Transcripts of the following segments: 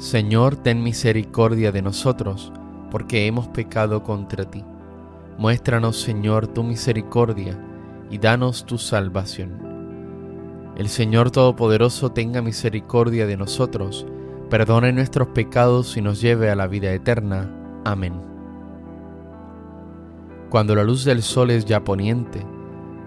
Señor, ten misericordia de nosotros, porque hemos pecado contra ti. Muéstranos, Señor, tu misericordia y danos tu salvación. El Señor Todopoderoso tenga misericordia de nosotros, perdone nuestros pecados y nos lleve a la vida eterna. Amén. Cuando la luz del sol es ya poniente,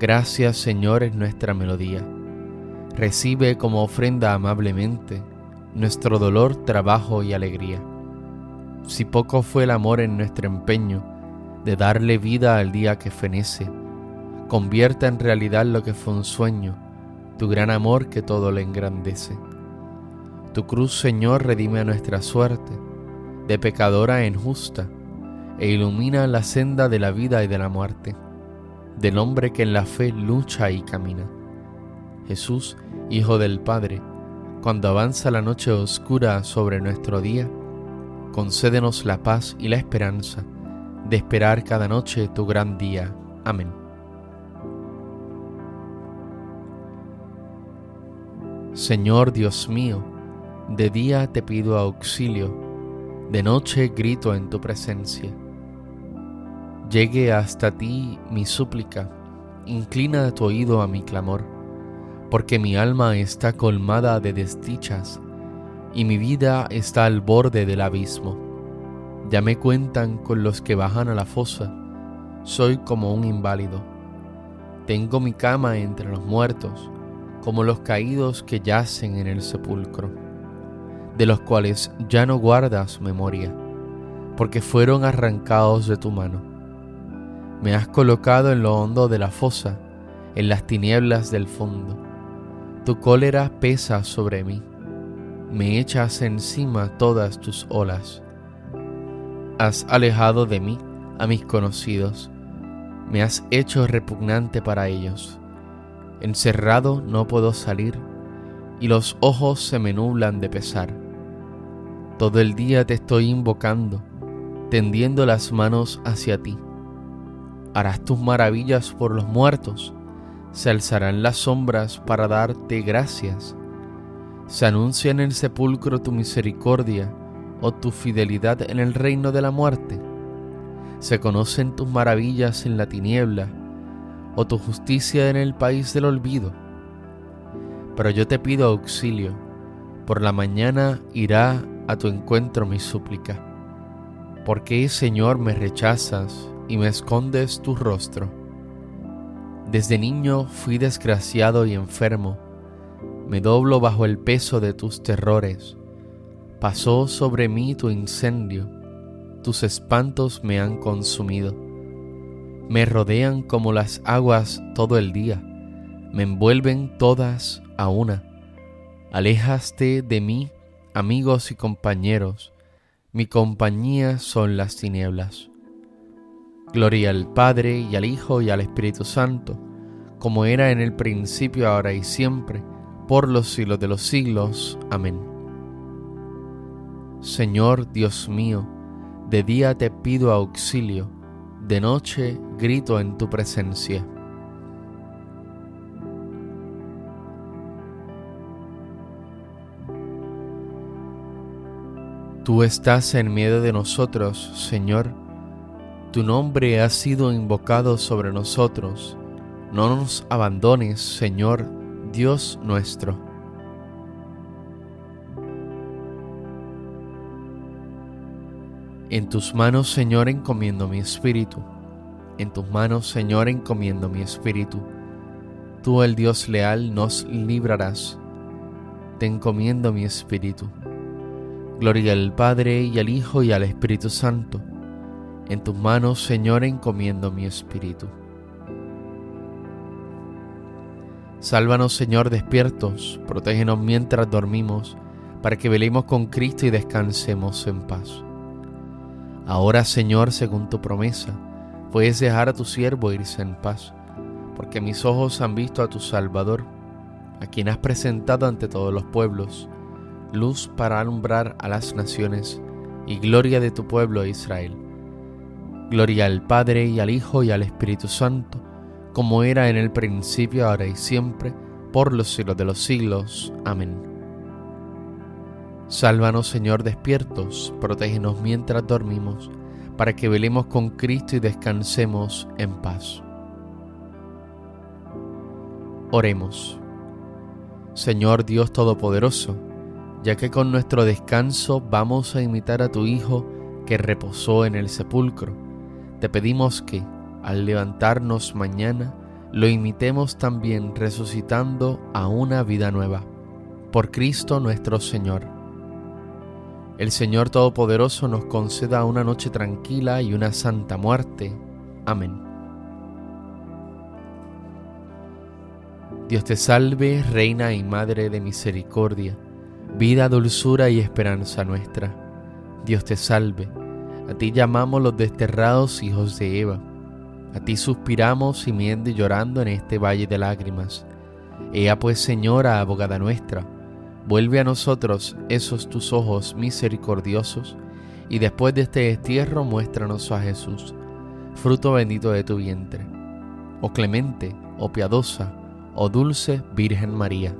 gracias Señor es nuestra melodía. Recibe como ofrenda amablemente nuestro dolor, trabajo y alegría. Si poco fue el amor en nuestro empeño de darle vida al día que fenece, convierta en realidad lo que fue un sueño, tu gran amor que todo le engrandece. Tu cruz, Señor, redime a nuestra suerte, de pecadora en justa, e ilumina la senda de la vida y de la muerte, del hombre que en la fe lucha y camina. Jesús, Hijo del Padre, cuando avanza la noche oscura sobre nuestro día, concédenos la paz y la esperanza de esperar cada noche tu gran día. Amén. Señor Dios mío, de día te pido auxilio, de noche grito en tu presencia. Llegue hasta ti mi súplica, inclina tu oído a mi clamor porque mi alma está colmada de desdichas y mi vida está al borde del abismo. Ya me cuentan con los que bajan a la fosa, soy como un inválido. Tengo mi cama entre los muertos, como los caídos que yacen en el sepulcro, de los cuales ya no guardas memoria, porque fueron arrancados de tu mano. Me has colocado en lo hondo de la fosa, en las tinieblas del fondo tu cólera pesa sobre mí, me echas encima todas tus olas. Has alejado de mí a mis conocidos, me has hecho repugnante para ellos. Encerrado no puedo salir, y los ojos se me nublan de pesar. Todo el día te estoy invocando, tendiendo las manos hacia ti. Harás tus maravillas por los muertos, se alzarán las sombras para darte gracias. Se anuncia en el sepulcro tu misericordia o tu fidelidad en el reino de la muerte. Se conocen tus maravillas en la tiniebla o tu justicia en el país del olvido. Pero yo te pido auxilio, por la mañana irá a tu encuentro mi súplica. ¿Por qué, Señor, me rechazas y me escondes tu rostro? Desde niño fui desgraciado y enfermo, me doblo bajo el peso de tus terrores. Pasó sobre mí tu incendio, tus espantos me han consumido. Me rodean como las aguas todo el día, me envuelven todas a una. Alejaste de mí, amigos y compañeros, mi compañía son las tinieblas. Gloria al Padre y al Hijo y al Espíritu Santo, como era en el principio, ahora y siempre, por los siglos de los siglos. Amén. Señor Dios mío, de día te pido auxilio, de noche grito en tu presencia. Tú estás en medio de nosotros, Señor, tu nombre ha sido invocado sobre nosotros. No nos abandones, Señor Dios nuestro. En tus manos, Señor, encomiendo mi espíritu. En tus manos, Señor, encomiendo mi espíritu. Tú, el Dios leal, nos librarás. Te encomiendo mi espíritu. Gloria al Padre y al Hijo y al Espíritu Santo en tus manos, Señor, encomiendo mi espíritu. Sálvanos, Señor, despiertos, protégenos mientras dormimos, para que velemos con Cristo y descansemos en paz. Ahora, Señor, según tu promesa, puedes dejar a tu siervo irse en paz, porque mis ojos han visto a tu Salvador, a quien has presentado ante todos los pueblos, luz para alumbrar a las naciones y gloria de tu pueblo Israel. Gloria al Padre y al Hijo y al Espíritu Santo, como era en el principio, ahora y siempre, por los siglos de los siglos. Amén. Sálvanos, Señor, despiertos, protégenos mientras dormimos, para que velemos con Cristo y descansemos en paz. Oremos. Señor Dios Todopoderoso, ya que con nuestro descanso vamos a imitar a tu Hijo que reposó en el sepulcro, te pedimos que, al levantarnos mañana, lo imitemos también resucitando a una vida nueva. Por Cristo nuestro Señor. El Señor Todopoderoso nos conceda una noche tranquila y una santa muerte. Amén. Dios te salve, Reina y Madre de Misericordia, vida, dulzura y esperanza nuestra. Dios te salve, a ti llamamos los desterrados hijos de Eva a ti suspiramos gimiendo y llorando en este valle de lágrimas. Ea pues, Señora, abogada nuestra, vuelve a nosotros esos tus ojos misericordiosos, y después de este destierro muéstranos a Jesús, fruto bendito de tu vientre. Oh clemente, oh piadosa, oh dulce Virgen María